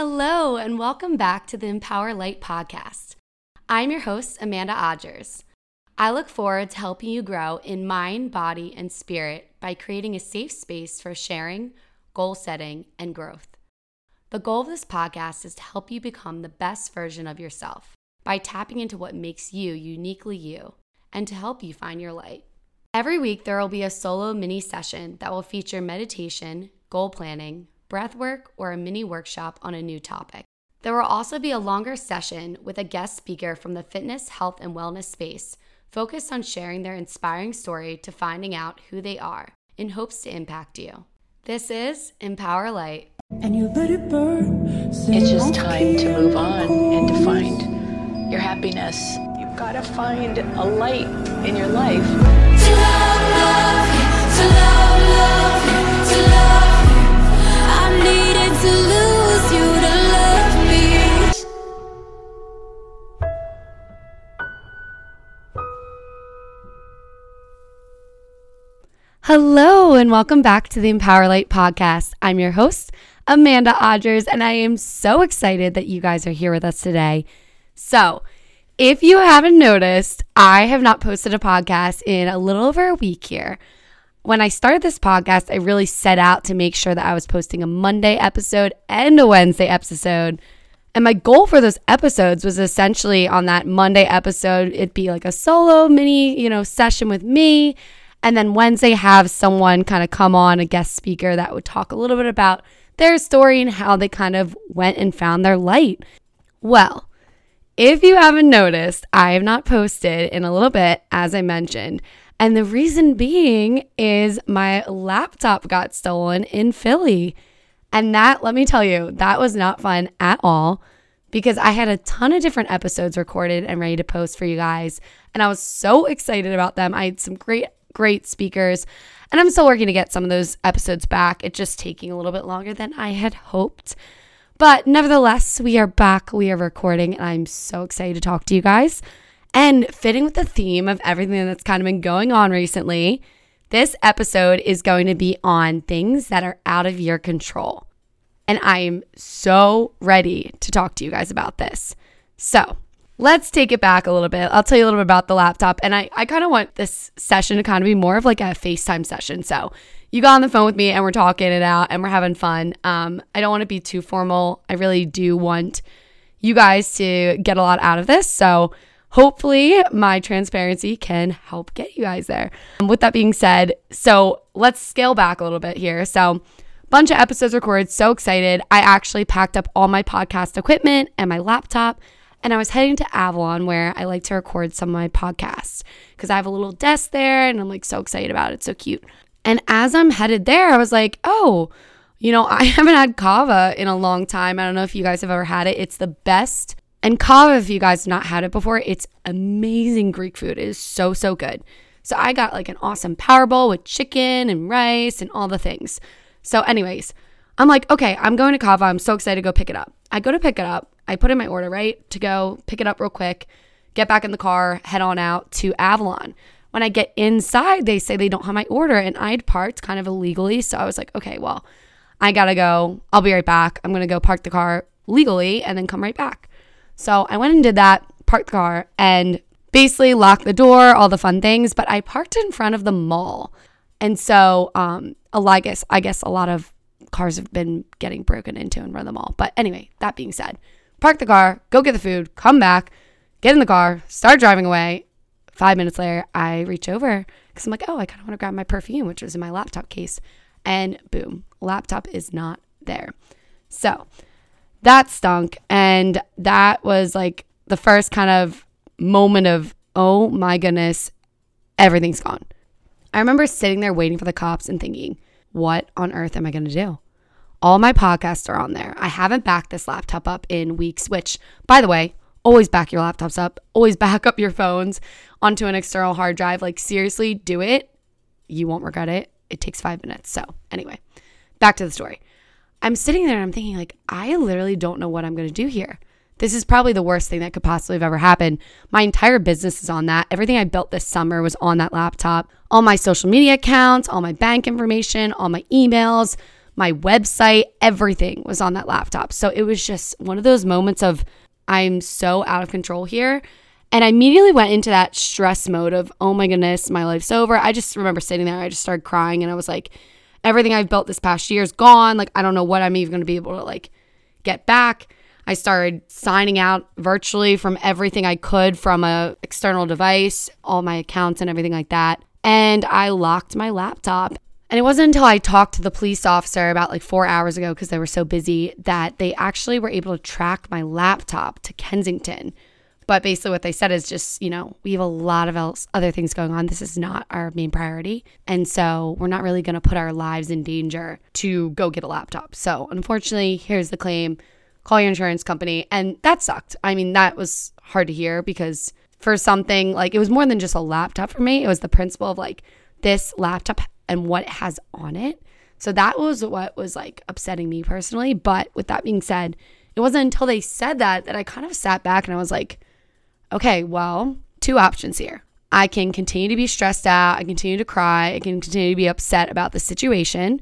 Hello, and welcome back to the Empower Light podcast. I'm your host, Amanda Odgers. I look forward to helping you grow in mind, body, and spirit by creating a safe space for sharing, goal setting, and growth. The goal of this podcast is to help you become the best version of yourself by tapping into what makes you uniquely you and to help you find your light. Every week, there will be a solo mini session that will feature meditation, goal planning, breath work, or a mini workshop on a new topic. There will also be a longer session with a guest speaker from the fitness, health, and wellness space focused on sharing their inspiring story to finding out who they are in hopes to impact you. This is Empower Light. And you let it burn. It's just time to move on and to find your happiness. You've got to find a light in your life. Hello, and welcome back to the Empower Light podcast. I'm your host, Amanda Odgers, and I am so excited that you guys are here with us today. So, if you haven't noticed, I have not posted a podcast in a little over a week here. When I started this podcast, I really set out to make sure that I was posting a Monday episode and a Wednesday episode. And my goal for those episodes was essentially on that Monday episode, it'd be like a solo mini, you know, session with me. And then Wednesday, have someone kind of come on, a guest speaker that would talk a little bit about their story and how they kind of went and found their light. Well, if you haven't noticed, I have not posted in a little bit, as I mentioned. And the reason being is my laptop got stolen in Philly. And that, let me tell you, that was not fun at all because I had a ton of different episodes recorded and ready to post for you guys. And I was so excited about them. I had some great, great speakers. And I'm still working to get some of those episodes back. It's just taking a little bit longer than I had hoped. But nevertheless, we are back. We are recording, and I'm so excited to talk to you guys. And fitting with the theme of everything that's kind of been going on recently, this episode is going to be on things that are out of your control. And I am so ready to talk to you guys about this. So let's take it back a little bit. I'll tell you a little bit about the laptop. And I, I kind of want this session to kind of be more of like a FaceTime session. So you got on the phone with me and we're talking it out and we're having fun. Um, I don't want to be too formal. I really do want you guys to get a lot out of this. So hopefully my transparency can help get you guys there. Um, with that being said, so let's scale back a little bit here. So bunch of episodes recorded, so excited. I actually packed up all my podcast equipment and my laptop and I was heading to Avalon where I like to record some of my podcasts because I have a little desk there and I'm like so excited about it. It's so cute. And as I'm headed there, I was like, oh, you know, I haven't had Cava in a long time. I don't know if you guys have ever had it. It's the best. And Cava, if you guys have not had it before, it's amazing Greek food. It is so, so good. So I got like an awesome power bowl with chicken and rice and all the things. So, anyways, I'm like, okay, I'm going to Cava. I'm so excited to go pick it up. I go to pick it up. I put in my order, right? To go pick it up real quick, get back in the car, head on out to Avalon. When I get inside, they say they don't have my order and I'd parked kind of illegally. So I was like, okay, well, I gotta go. I'll be right back. I'm gonna go park the car legally and then come right back. So I went and did that, parked the car, and basically locked the door, all the fun things. But I parked in front of the mall. And so um, I guess, I guess a lot of cars have been getting broken into in front of mall. But anyway, that being said, park the car, go get the food, come back, get in the car, start driving away. Five minutes later, I reach over because I'm like, oh, I kind of want to grab my perfume, which was in my laptop case. And boom, laptop is not there. So that stunk. And that was like the first kind of moment of, oh my goodness, everything's gone. I remember sitting there waiting for the cops and thinking, what on earth am I going to do? All my podcasts are on there. I haven't backed this laptop up in weeks, which, by the way, always back your laptops up, always back up your phones onto an external hard drive. Like, seriously, do it. You won't regret it. It takes five minutes. So, anyway, back to the story. I'm sitting there and I'm thinking, like, I literally don't know what I'm going to do here. This is probably the worst thing that could possibly have ever happened. My entire business is on that. Everything I built this summer was on that laptop. All my social media accounts, all my bank information, all my emails, my website, everything was on that laptop. So it was just one of those moments of I'm so out of control here. And I immediately went into that stress mode of, oh my goodness, my life's over. I just remember sitting there, I just started crying and I was like, everything I've built this past year is gone. Like, I don't know what I'm even going to be able to like get back. I started signing out virtually from everything I could from a external device, all my accounts and everything like that. And I locked my laptop. And it wasn't until I talked to the police officer about like 4 hours ago because they were so busy that they actually were able to track my laptop to Kensington. But basically, what they said is just, you know, we have a lot of else, other things going on. This is not our main priority. And so we're not really going to put our lives in danger to go get a laptop. So unfortunately, here's the claim call your insurance company. And that sucked. I mean, that was hard to hear because for something like it was more than just a laptop for me, it was the principle of like this laptop and what it has on it. So that was what was like upsetting me personally. But with that being said, it wasn't until they said that that I kind of sat back and I was like, okay, well, two options here. I can continue to be stressed out, I continue to cry, I can continue to be upset about the situation.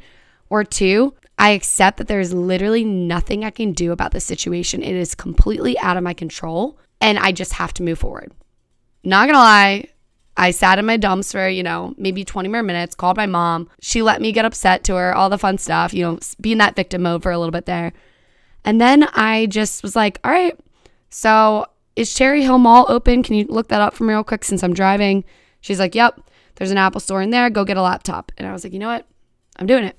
Or two, I accept that there's literally nothing I can do about the situation. It is completely out of my control and I just have to move forward. Not gonna lie, I sat in my dumps for, you know, maybe 20 more minutes, called my mom. She let me get upset to her, all the fun stuff, you know, be in that victim mode for a little bit there. And then I just was like, all right, so is Cherry Hill Mall open? Can you look that up for me real quick since I'm driving? She's like, yep, there's an Apple store in there. Go get a laptop. And I was like, you know what? I'm doing it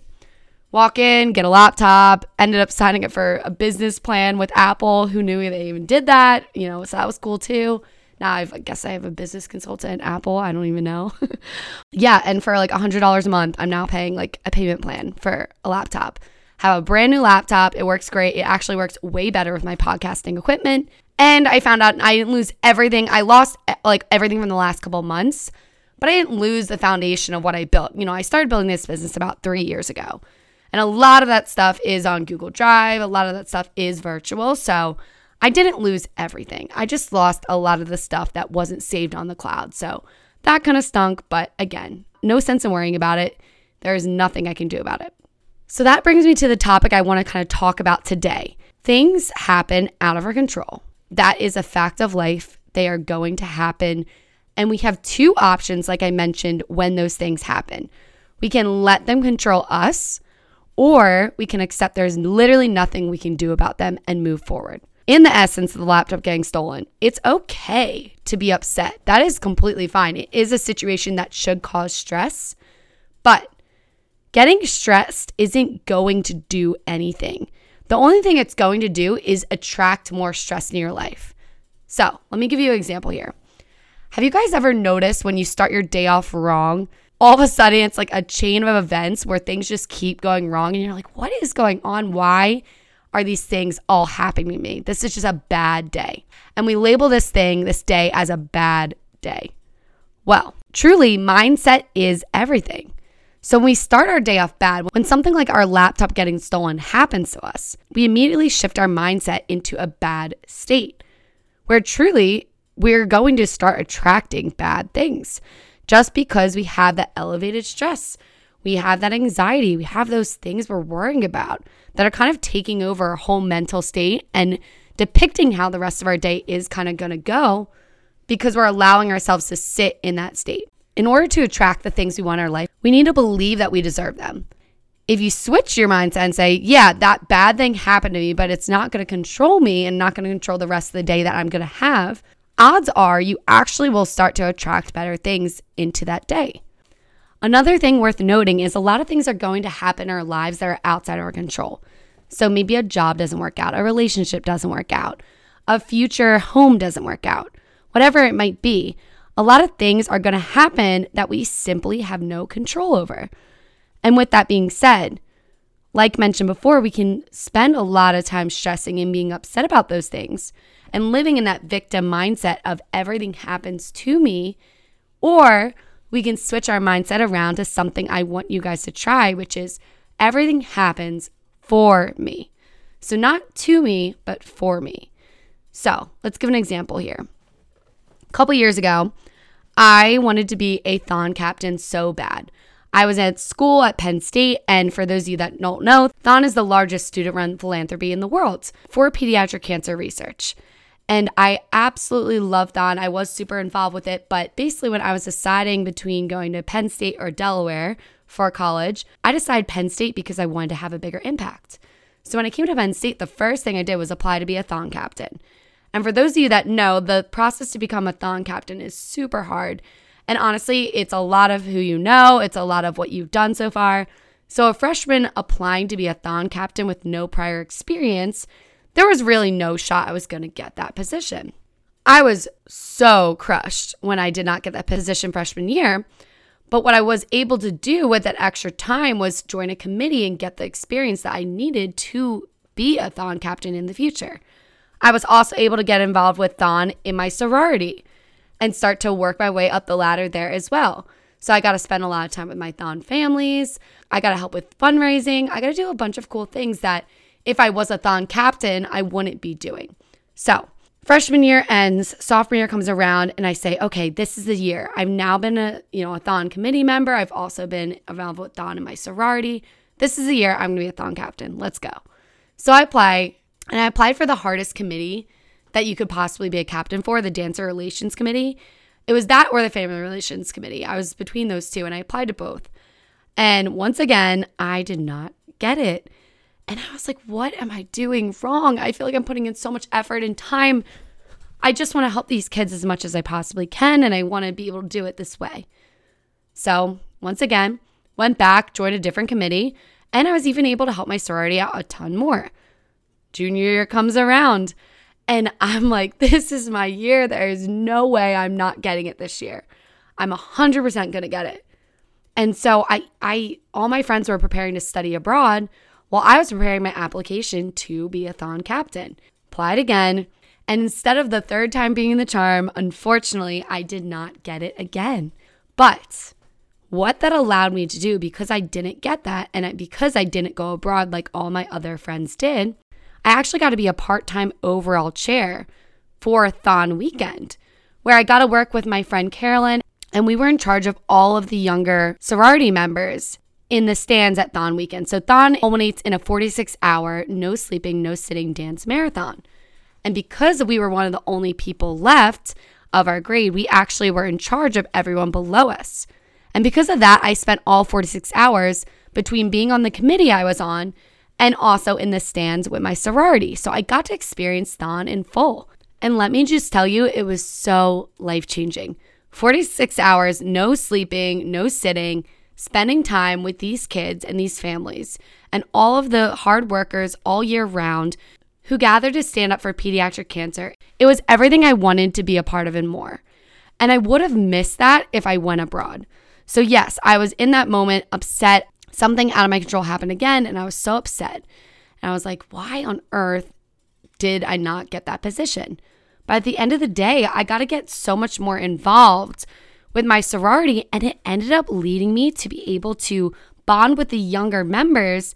walk in, get a laptop, ended up signing up for a business plan with Apple. Who knew they even did that? You know, so that was cool too. Now I've, I guess I have a business consultant Apple. I don't even know. yeah, and for like $100 a month, I'm now paying like a payment plan for a laptop. Have a brand new laptop. It works great. It actually works way better with my podcasting equipment. And I found out I didn't lose everything. I lost eh, like everything from the last couple months, but I didn't lose the foundation of what I built. You know, I started building this business about three years ago. And a lot of that stuff is on Google Drive, a lot of that stuff is virtual. So I didn't lose everything. I just lost a lot of the stuff that wasn't saved on the cloud. So that kind of stunk. But again, no sense in worrying about it. There is nothing I can do about it. So that brings me to the topic I want to kind of talk about today. Things happen out of our control. That is a fact of life. They are going to happen. And we have two options, like I mentioned, when those things happen. We can let them control us, or we can accept there's literally nothing we can do about them and move forward. In the essence of the laptop getting stolen, it's okay to be upset. That is completely fine. It is a situation that should cause stress, but getting stressed isn't going to do anything. The only thing it's going to do is attract more stress in your life. So, let me give you an example here. Have you guys ever noticed when you start your day off wrong, all of a sudden it's like a chain of events where things just keep going wrong and you're like what is going on why are these things all happening to me? This is just a bad day. And we label this thing this day as a bad day. Well truly mindset is everything. So when we start our day off bad when something like our laptop getting stolen happens to us we immediately shift our mindset into a bad state where truly we're going to start attracting bad things. Just because we have that elevated stress. We have that anxiety. We have those things we're worrying about that are kind of taking over our whole mental state and depicting how the rest of our day is kind of going to go because we're allowing ourselves to sit in that state. In order to attract the things we want in our life, we need to believe that we deserve them. If you switch your mindset and say, yeah, that bad thing happened to me, but it's not going to control me and not going to control the rest of the day that I'm going to have, odds are you actually will start to attract better things into that day. Another thing worth noting is a lot of things are going to happen in our lives that are outside of our control. So maybe a job doesn't work out, a relationship doesn't work out, a future home doesn't work out, whatever it might be. A lot of things are going to happen that we simply have no control over. And with that being said, like mentioned before, we can spend a lot of time stressing and being upset about those things and living in that victim mindset of everything happens to me. Or we can switch our mindset around to something I want you guys to try, which is everything happens for me. So, not to me, but for me. So, let's give an example here. A couple years ago, I wanted to be a thon captain so bad. I was at school at Penn State, and for those of you that don't know, Thon is the largest student run philanthropy in the world for pediatric cancer research. And I absolutely loved Thon. I was super involved with it, but basically, when I was deciding between going to Penn State or Delaware for college, I decided Penn State because I wanted to have a bigger impact. So when I came to Penn State, the first thing I did was apply to be a Thon captain. And for those of you that know, the process to become a Thon captain is super hard. And honestly, it's a lot of who you know, it's a lot of what you've done so far. So, a freshman applying to be a Thon captain with no prior experience, there was really no shot I was going to get that position. I was so crushed when I did not get that position freshman year. But what I was able to do with that extra time was join a committee and get the experience that I needed to be a Thon captain in the future. I was also able to get involved with Thon in my sorority and start to work my way up the ladder there as well. So I got to spend a lot of time with my Thon families. I got to help with fundraising. I got to do a bunch of cool things that if I was a Thon captain, I wouldn't be doing. So freshman year ends, sophomore year comes around, and I say, okay, this is the year. I've now been a you know a Thon committee member. I've also been involved with Thon in my sorority. This is the year I'm gonna be a Thon captain. Let's go. So I apply, and I applied for the hardest committee that you could possibly be a captain for, the dancer relations committee. It was that or the family relations committee. I was between those two, and I applied to both. And once again, I did not get it. And I was like, what am I doing wrong? I feel like I'm putting in so much effort and time. I just want to help these kids as much as I possibly can, and I want to be able to do it this way. So, once again, went back, joined a different committee, and I was even able to help my sorority out a ton more. Junior year comes around, and I'm like, this is my year. There is no way I'm not getting it this year. I'm 100% going to get it. And so I I all my friends were preparing to study abroad while I was preparing my application to be a Thon captain. Applied again, and instead of the third time being the charm, unfortunately, I did not get it again. But what that allowed me to do because I didn't get that and because I didn't go abroad like all my other friends did, I actually got to be a part time overall chair for Thon weekend, where I got to work with my friend Carolyn and we were in charge of all of the younger sorority members in the stands at Thon weekend. So Thon culminates in a 46 hour, no sleeping, no sitting dance marathon. And because we were one of the only people left of our grade, we actually were in charge of everyone below us. And because of that, I spent all 46 hours between being on the committee I was on and also in the stands with my sorority. So I got to experience Thon in full. And let me just tell you, it was so life changing. 46 hours, no sleeping, no sitting, spending time with these kids and these families and all of the hard workers all year round who gathered to stand up for pediatric cancer. It was everything I wanted to be a part of and more. And I would have missed that if I went abroad. So, yes, I was in that moment upset. Something out of my control happened again, and I was so upset. And I was like, why on earth did I not get that position? But at the end of the day, I got to get so much more involved with my sorority, and it ended up leading me to be able to bond with the younger members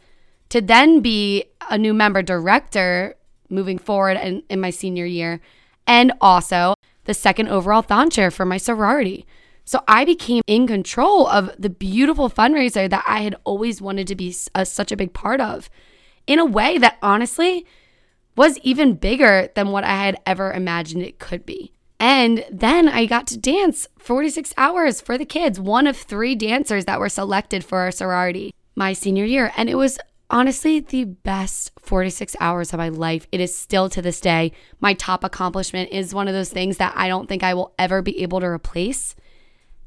to then be a new member director moving forward in, in my senior year, and also the second overall Thon chair for my sorority. So I became in control of the beautiful fundraiser that I had always wanted to be a, such a big part of in a way that honestly was even bigger than what I had ever imagined it could be. And then I got to dance 46 hours for the kids, one of three dancers that were selected for our sorority my senior year. And it was honestly the best 46 hours of my life. It is still to this day my top accomplishment is one of those things that I don't think I will ever be able to replace.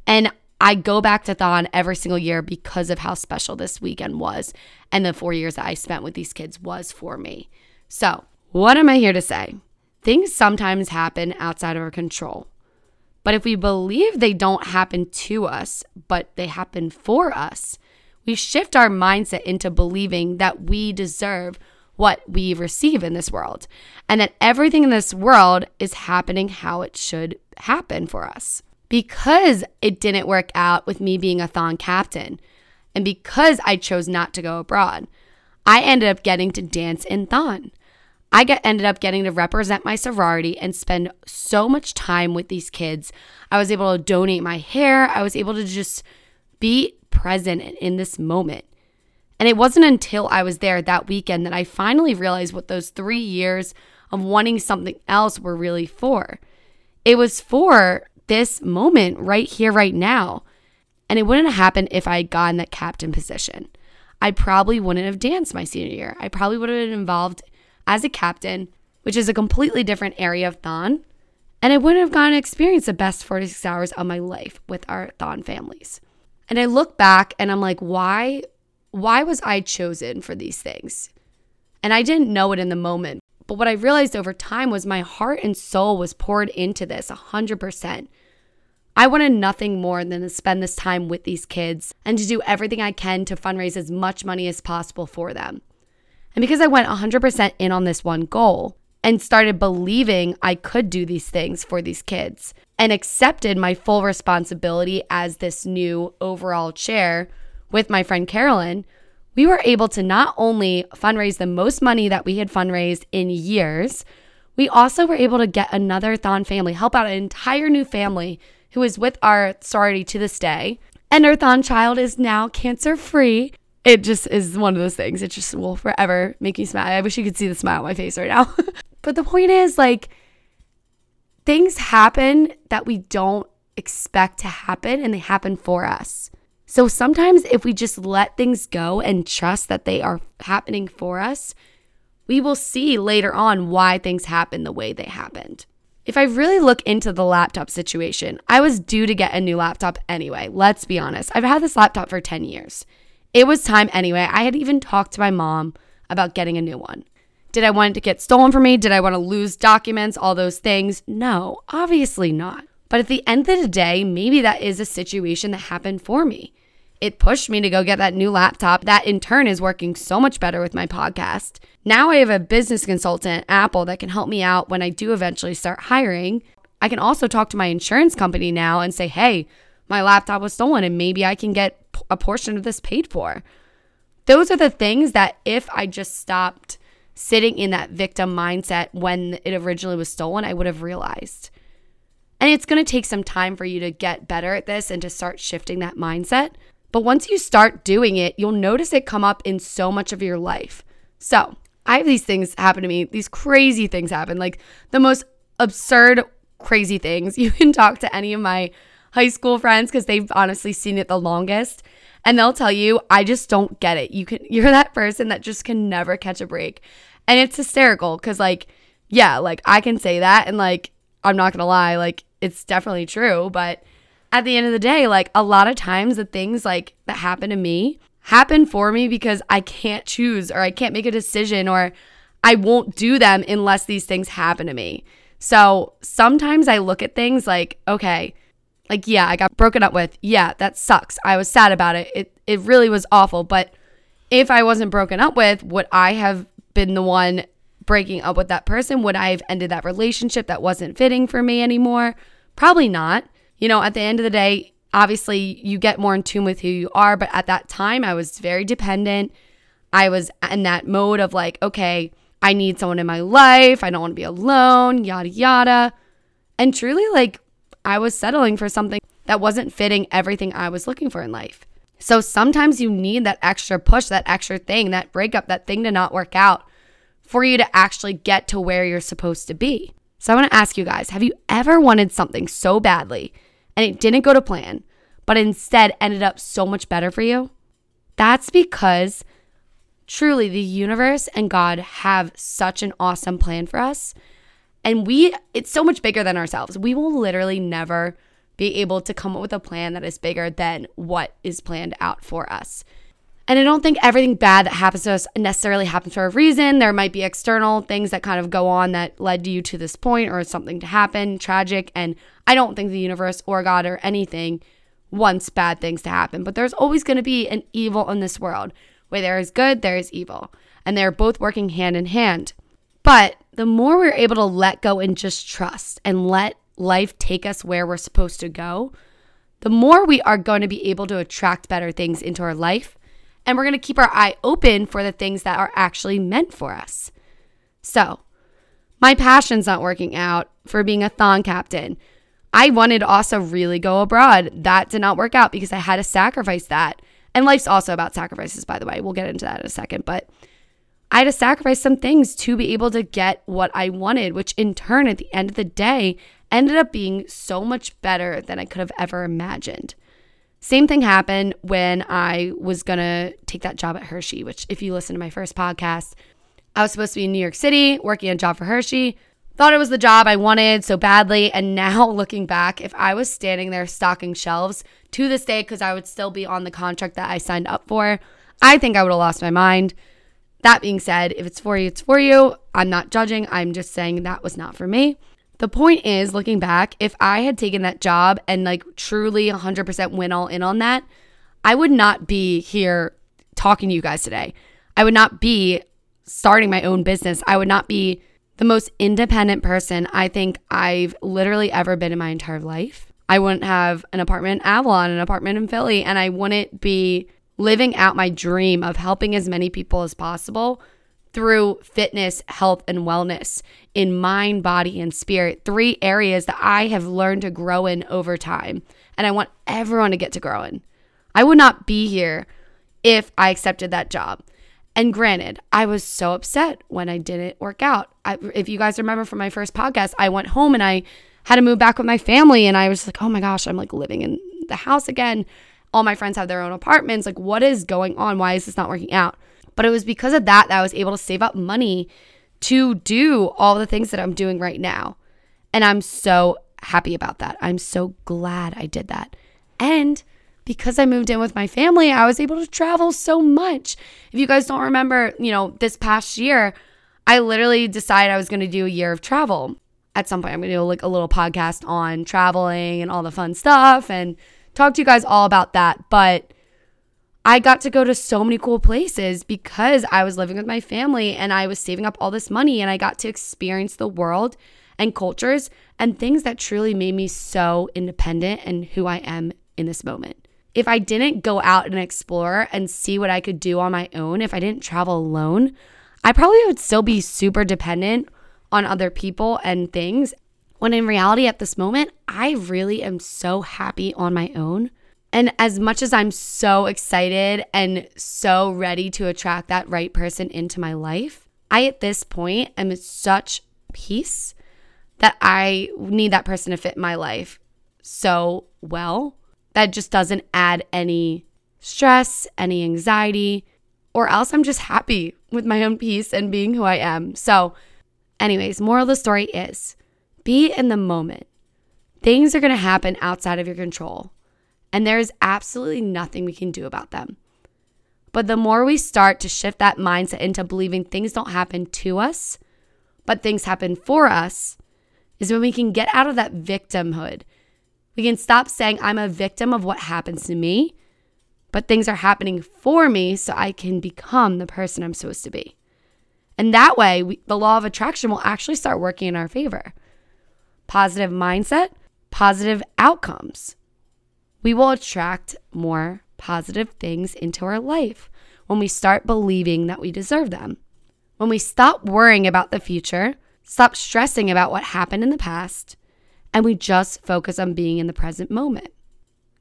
And I go back to Thon every single year because of how special this weekend was and the 4 years that I spent with these kids was for me. So, what am I here to say? Things sometimes happen outside of our control. But if we believe they don't happen to us, but they happen for us, we shift our mindset into believing that we deserve what we receive in this world and that everything in this world is happening how it should happen for us. Because it didn't work out with me being a Thon captain, and because I chose not to go abroad, I ended up getting to dance in Thon. I get, ended up getting to represent my sorority and spend so much time with these kids. I was able to donate my hair. I was able to just be present in this moment. And it wasn't until I was there that weekend that I finally realized what those three years of wanting something else were really for. It was for this moment right here, right now. And it wouldn't have happened if I had gotten that captain position. I probably wouldn't have danced my senior year. I probably would have been involved as a captain, which is a completely different area of Thon. And I wouldn't have gotten to experience the best 46 hours of my life with our Thon families. And I look back and I'm like, why why was I chosen for these things? And I didn't know it in the moment. But what I realized over time was my heart and soul was poured into this 100%. I wanted nothing more than to spend this time with these kids and to do everything I can to fundraise as much money as possible for them. And because I went 100% in on this one goal and started believing I could do these things for these kids and accepted my full responsibility as this new overall chair with my friend Carolyn, we were able to not only fundraise the most money that we had fundraised in years, we also were able to get another Thon family, help out an entire new family who is with our sorority to this day. And our Thon child is now cancer free. It just is one of those things. It just will forever make me smile. I wish you could see the smile on my face right now. but the point is, like, things happen that we don't expect to happen and they happen for us. So sometimes if we just let things go and trust that they are happening for us, we will see later on why things happen the way they happened. If I really look into the laptop situation, I was due to get a new laptop anyway. Let's be honest. I've had this laptop for 10 years. It was time anyway. I had even talked to my mom about getting a new one. Did I want it to get stolen from me? Did I want to lose documents? All those things? No, obviously not. But at the end of the day, maybe that is a situation that happened for me it pushed me to go get that new laptop. That in turn is working so much better with my podcast. Now I have a business consultant Apple that can help me out when I do eventually start hiring. I can also talk to my insurance company now and say, hey, my laptop was stolen and maybe I can get a portion of this paid for. Those are the things that if I just stopped sitting in that victim mindset when it originally was stolen, I would have realized. And it's going to take some time for you to get better at this and to start shifting that mindset. But once you start doing it, you'll notice it come up in so much of your life. So I have these things happen to me, these crazy things happen, like the most absurd, crazy things. You can talk to any of my high school friends because they've honestly seen it the longest. And they'll tell you, I just don't get it. You can you're that person that just can never catch a break. And it's hysterical because like, yeah, like I can say that and like I'm not gonna lie, like it's definitely true, but at the end of the day, like a lot of times the things like that happen to me happen for me because I can't choose or I can't make a decision or I won't do them unless these things happen to me. So sometimes I look at things like, okay, like yeah, I got broken up with. Yeah, that sucks. I was sad about it. It it really was awful, but if I wasn't broken up with, would I have been the one breaking up with that person? Would I have ended that relationship that wasn't fitting for me anymore? Probably not you know, at the end of the day, obviously you get more in tune with who you are. But at that time, I was very dependent. I was in that mode of like, okay, I need someone in my life. I don't want to be alone, yada, yada. And truly, like, I was settling for something that wasn't fitting everything I was looking for in life. So sometimes you need that extra push, that extra thing, that breakup, that thing to not work out for you to actually get to where you're supposed to be. So I want to ask you guys have you ever wanted something so badly and it didn't go to plan, but instead ended up so much better for you? That's because truly the universe and God have such an awesome plan for us. And we, it's so much bigger than ourselves. We will literally never be able to come up with a plan that is bigger than what is planned out for us. And I don't think everything bad that happens to us necessarily happens for a reason. There might be external things that kind of go on that led you to this point or something to happen, tragic. And I don't think the universe or God or anything wants bad things to happen. But there's always going to be an evil in this world. Where there is good, there is evil. And they're both working hand in hand. But the more we're able to let go and just trust and let life take us where we're supposed to go, the more we are going to be able to attract better things into our life and we're going to keep our eye open for the things that are actually meant for us. So, my passion's not working out for being a Thon captain. I wanted to also really go abroad. That did not work out because I had to sacrifice that. And life's also about sacrifices, by the way. We'll get into that in a second. But I had to sacrifice some things to be able to get what I wanted, which in turn, at the end of the day, ended up being so much better than I could have ever imagined. Same thing happened when I was gonna take that job at Hershey, which, if you listen to my first podcast, I was supposed to be in New York City working a job for Hershey. Thought it was the job I wanted so badly. And now looking back, if I was standing there stocking shelves to this day, because I would still be on the contract that I signed up for, I think I would have lost my mind. That being said, if it's for you, it's for you. I'm not judging. I'm just saying that was not for me. The point is, looking back, if I had taken that job and like truly 100% went all in on that, I would not be here talking to you guys today. I would not be starting my own business. I would not be the most independent person I think I've literally ever been in my entire life. I wouldn't have an apartment in Avalon, an apartment in Philly, and I wouldn't be living out my dream of helping as many people as possible through fitness, health, and wellness in mind, body, and spirit. Three areas that I have learned to grow in over time. And I want everyone to get to grow in. I would not be here if I accepted that job. And granted, I was so upset when I didn't work out. I, if you guys remember from my first podcast, I went home and I had to move back with my family. And I was like, oh my gosh, I'm like living in the house again. All my friends have their own apartments. Like, what is going on? Why is this not working out? But it was because of that that I was able to save up money to do all the things that I'm doing right now. And I'm so happy about that. I'm so glad I did that. And because I moved in with my family, I was able to travel so much. If you guys don't remember, you know, this past year, I literally decided I was going to do a year of travel. At some point, I'm going to do like a little podcast on traveling and all the fun stuff and talk to you guys all about that. But I got to go to so many cool places because I was living with my family and I was saving up all this money and I got to experience the world and cultures and things that truly made me so independent and who I am in this moment if I didn't go out and explore and see what I could do on my own, if I didn't travel alone, I probably would still be super dependent on other people and things. When in reality, at this moment, I really am so happy on my own. And as much as I'm so excited and so ready to attract that right person into my life, I at this point am in such peace that I need that person to fit my life so well that just doesn't add any stress, any anxiety, or else I'm just happy with my own peace and being who I am. So, anyways, moral of the story is be in the moment. Things are going to happen outside of your control, and there is absolutely nothing we can do about them. But the more we start to shift that mindset into believing things don't happen to us, but things happen for us, is when we can get out of that victimhood we can stop saying I'm a victim of what happens to me, but things are happening for me so I can become the person I'm supposed to be. And that way, we, the law of attraction will actually start working in our favor. Positive mindset, positive outcomes. We will attract more positive things into our life when we start believing that we deserve them. When we stop worrying about the future, stop stressing about what happened in the past, and we just focus on being in the present moment.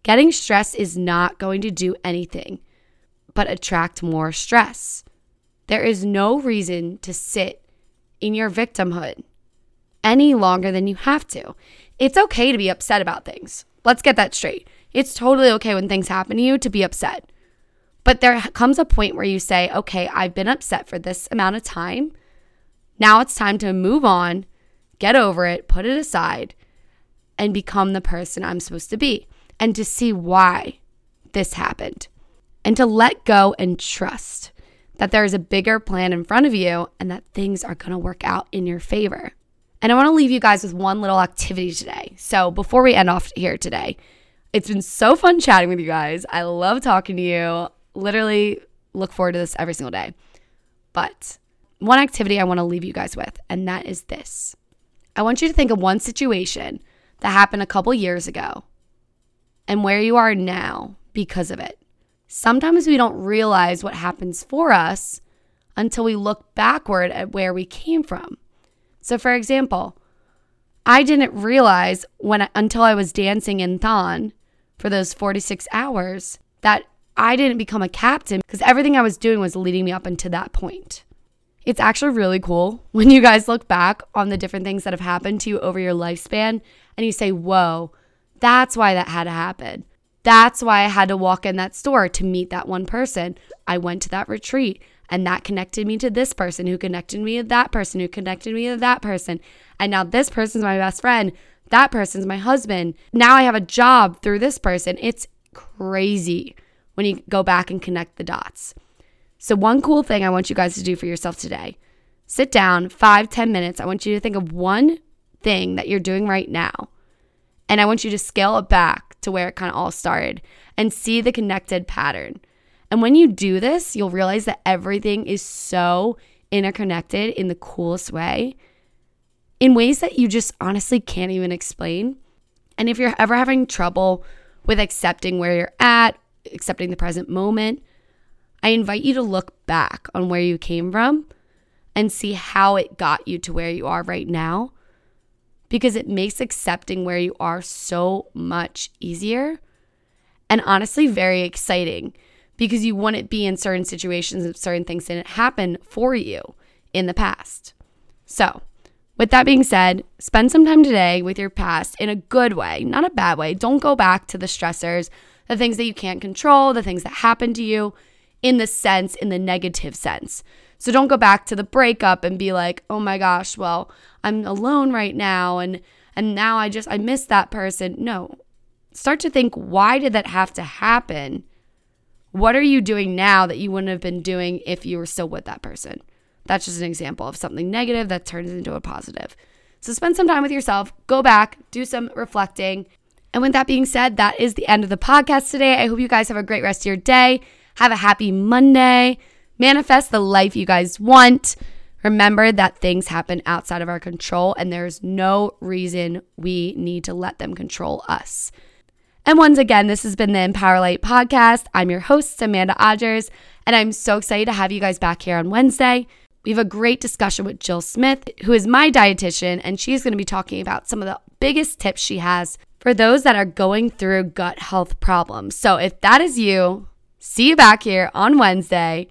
Getting stressed is not going to do anything but attract more stress. There is no reason to sit in your victimhood any longer than you have to. It's okay to be upset about things. Let's get that straight. It's totally okay when things happen to you to be upset. But there comes a point where you say, okay, I've been upset for this amount of time. Now it's time to move on, get over it, put it aside, and become the person I'm supposed to be and to see why this happened and to let go and trust that there is a bigger plan in front of you and that things are going to work out in your favor. And I want to leave you guys with one little activity today. So before we end off here today, it's been so fun chatting with you guys. I love talking to you. Literally look forward to this every single day. But one activity I want to leave you guys with, and that is this. I want you to think of one situation that happened a couple years ago and where you are now because of it. Sometimes we don't realize what happens for us until we look backward at where we came from. So, for example, I didn't realize when until I was dancing in Thon for those 46 hours that I didn't become a captain because everything I was doing was leading me up until that point. It's actually really cool when you guys look back on the different things that have happened to you over your lifespan and you say, whoa, that's why that had to happen. That's why I had to walk in that store to meet that one person. I went to that retreat and that connected me to this person who connected me to that person who connected me to that person. And now this person's my best friend. That person's my husband. Now I have a job through this person. It's crazy when you go back and connect the dots. So, one cool thing I want you guys to do for yourself today sit down five, ten minutes. I want you to think of one thing that you're doing right now. And I want you to scale it back to where it kind of all started and see the connected pattern. And when you do this, you'll realize that everything is so interconnected in the coolest way, in ways that you just honestly can't even explain. And if you're ever having trouble with accepting where you're at, accepting the present moment, I invite you to look back on where you came from and see how it got you to where you are right now because it makes accepting where you are so much easier and honestly very exciting because you wouldn't be in certain situations if certain things didn't happen for you in the past. So, with that being said, spend some time today with your past in a good way, not a bad way. Don't go back to the stressors, the things that you can't control, the things that happened to you in the sense, in the negative sense. So don't go back to the breakup and be like, "Oh my gosh, well, I'm alone right now and and now I just I miss that person." No. Start to think, why did that have to happen? What are you doing now that you wouldn't have been doing if you were still with that person? That's just an example of something negative that turns into a positive. So spend some time with yourself, go back, do some reflecting. And with that being said, that is the end of the podcast today. I hope you guys have a great rest of your day. Have a happy Monday. Manifest the life you guys want. Remember that things happen outside of our control, and there's no reason we need to let them control us. And once again, this has been the Empower Light podcast. I'm your host, Amanda Odgers, and I'm so excited to have you guys back here on Wednesday. We have a great discussion with Jill Smith, who is my dietitian, and she's going to be talking about some of the biggest tips she has for those that are going through gut health problems. So if that is you, see you back here on Wednesday.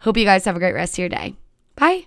Hope you guys have a great rest of your day. Bye.